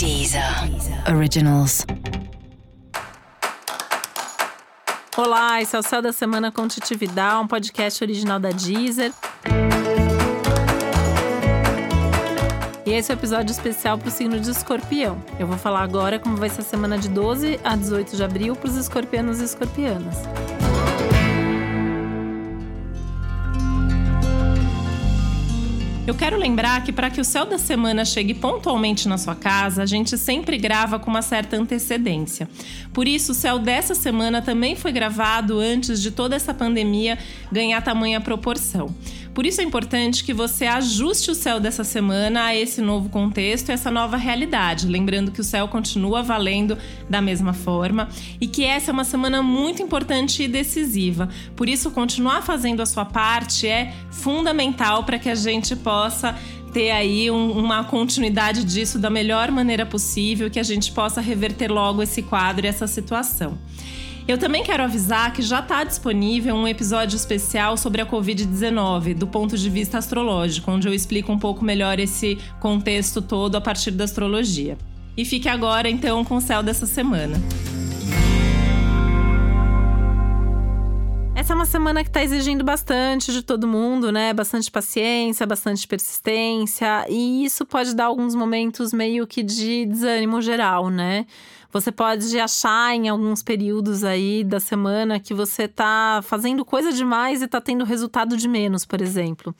Deezer Originals. Olá, esse é o Céu da Semana com Titi Vidal, um podcast original da Deezer. E esse é o um episódio especial para o signo de escorpião. Eu vou falar agora como vai ser a semana de 12 a 18 de abril para os escorpianos e escorpianas. Eu quero lembrar que para que o céu da semana chegue pontualmente na sua casa, a gente sempre grava com uma certa antecedência. Por isso, o céu dessa semana também foi gravado antes de toda essa pandemia ganhar tamanha proporção. Por isso é importante que você ajuste o céu dessa semana a esse novo contexto essa nova realidade. Lembrando que o céu continua valendo da mesma forma e que essa é uma semana muito importante e decisiva. Por isso, continuar fazendo a sua parte é fundamental para que a gente possa ter aí um, uma continuidade disso da melhor maneira possível, que a gente possa reverter logo esse quadro e essa situação. Eu também quero avisar que já está disponível um episódio especial sobre a Covid-19, do ponto de vista astrológico, onde eu explico um pouco melhor esse contexto todo a partir da astrologia. E fique agora, então, com o céu dessa semana. Uma semana que está exigindo bastante de todo mundo, né? Bastante paciência, bastante persistência, e isso pode dar alguns momentos meio que de desânimo geral, né? Você pode achar em alguns períodos aí da semana que você tá fazendo coisa demais e tá tendo resultado de menos, por exemplo.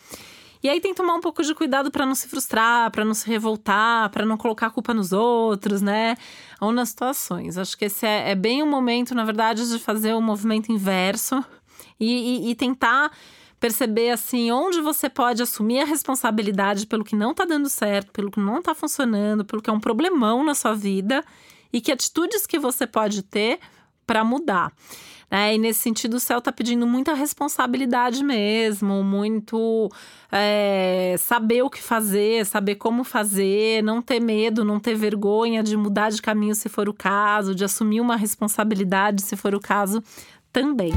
E aí tem que tomar um pouco de cuidado para não se frustrar, para não se revoltar, para não colocar a culpa nos outros, né? Ou nas situações. Acho que esse é, é bem o momento, na verdade, de fazer o movimento inverso e, e, e tentar perceber assim onde você pode assumir a responsabilidade pelo que não tá dando certo, pelo que não tá funcionando, pelo que é um problemão na sua vida e que atitudes que você pode ter para mudar. É, e nesse sentido, o céu está pedindo muita responsabilidade mesmo, muito é, saber o que fazer, saber como fazer, não ter medo, não ter vergonha de mudar de caminho se for o caso, de assumir uma responsabilidade se for o caso também.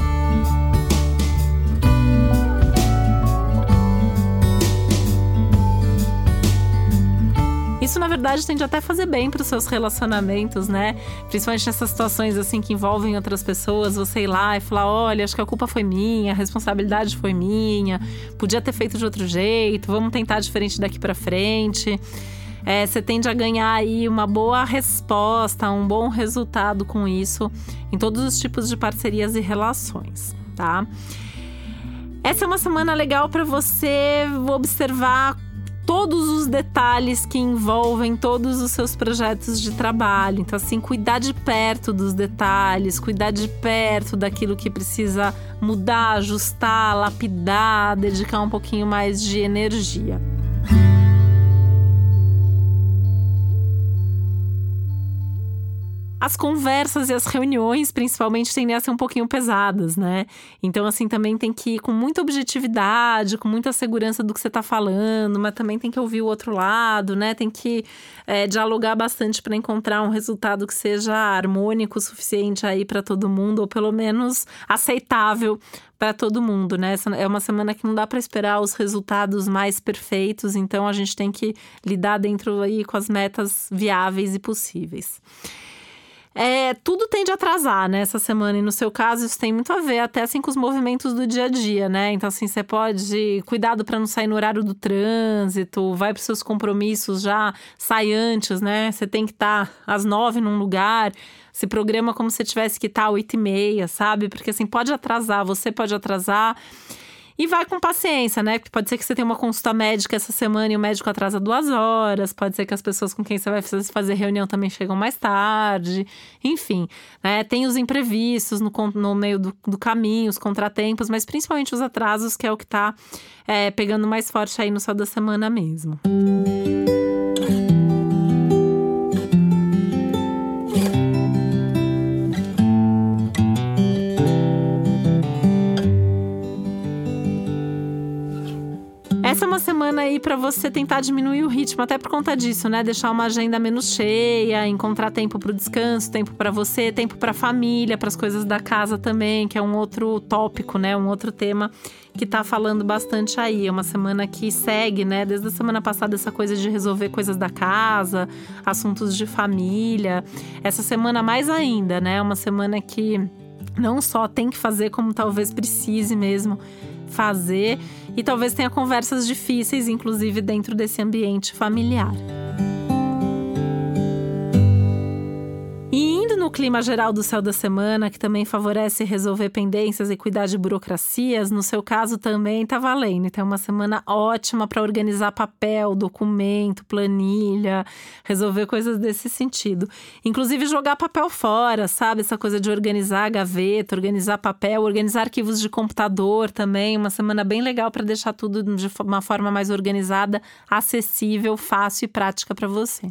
Isso, na verdade, tende até a fazer bem para os seus relacionamentos, né? Principalmente nessas situações assim que envolvem outras pessoas, você ir lá e falar: olha, acho que a culpa foi minha, a responsabilidade foi minha, podia ter feito de outro jeito, vamos tentar diferente daqui para frente. É, você tende a ganhar aí uma boa resposta, um bom resultado com isso em todos os tipos de parcerias e relações, tá? Essa é uma semana legal para você observar todos os detalhes que envolvem todos os seus projetos de trabalho. Então, assim, cuidar de perto dos detalhes, cuidar de perto daquilo que precisa mudar, ajustar, lapidar, dedicar um pouquinho mais de energia. As conversas e as reuniões, principalmente, tendem a ser um pouquinho pesadas, né? Então, assim, também tem que ir com muita objetividade, com muita segurança do que você está falando, mas também tem que ouvir o outro lado, né? Tem que é, dialogar bastante para encontrar um resultado que seja harmônico o suficiente aí para todo mundo, ou pelo menos aceitável para todo mundo, né? Essa é uma semana que não dá para esperar os resultados mais perfeitos, então a gente tem que lidar dentro aí com as metas viáveis e possíveis. É, tudo tende a atrasar, né, essa semana. E no seu caso, isso tem muito a ver até assim com os movimentos do dia a dia, né? Então, assim, você pode. Cuidado para não sair no horário do trânsito, vai para seus compromissos já, sai antes, né? Você tem que estar tá às nove num lugar, se programa como se tivesse que estar tá às oito e meia, sabe? Porque assim, pode atrasar, você pode atrasar. E vai com paciência, né? Porque pode ser que você tenha uma consulta médica essa semana e o médico atrasa duas horas. Pode ser que as pessoas com quem você vai fazer reunião também chegam mais tarde. Enfim, né? Tem os imprevistos no, no meio do, do caminho, os contratempos, mas principalmente os atrasos, que é o que tá é, pegando mais forte aí no céu da semana mesmo. Música é uma semana aí para você tentar diminuir o ritmo, até por conta disso, né? Deixar uma agenda menos cheia, encontrar tempo para o descanso, tempo para você, tempo para a família, para as coisas da casa também, que é um outro tópico, né? Um outro tema que tá falando bastante aí. É uma semana que segue, né? Desde a semana passada, essa coisa de resolver coisas da casa, assuntos de família. Essa semana mais ainda, né? Uma semana que não só tem que fazer, como talvez precise mesmo fazer. E talvez tenha conversas difíceis, inclusive dentro desse ambiente familiar. Clima geral do céu da semana, que também favorece resolver pendências e cuidar de burocracias, no seu caso também tá valendo. Então, é uma semana ótima para organizar papel, documento, planilha, resolver coisas desse sentido. Inclusive, jogar papel fora, sabe? Essa coisa de organizar gaveta, organizar papel, organizar arquivos de computador também. Uma semana bem legal para deixar tudo de uma forma mais organizada, acessível, fácil e prática para você.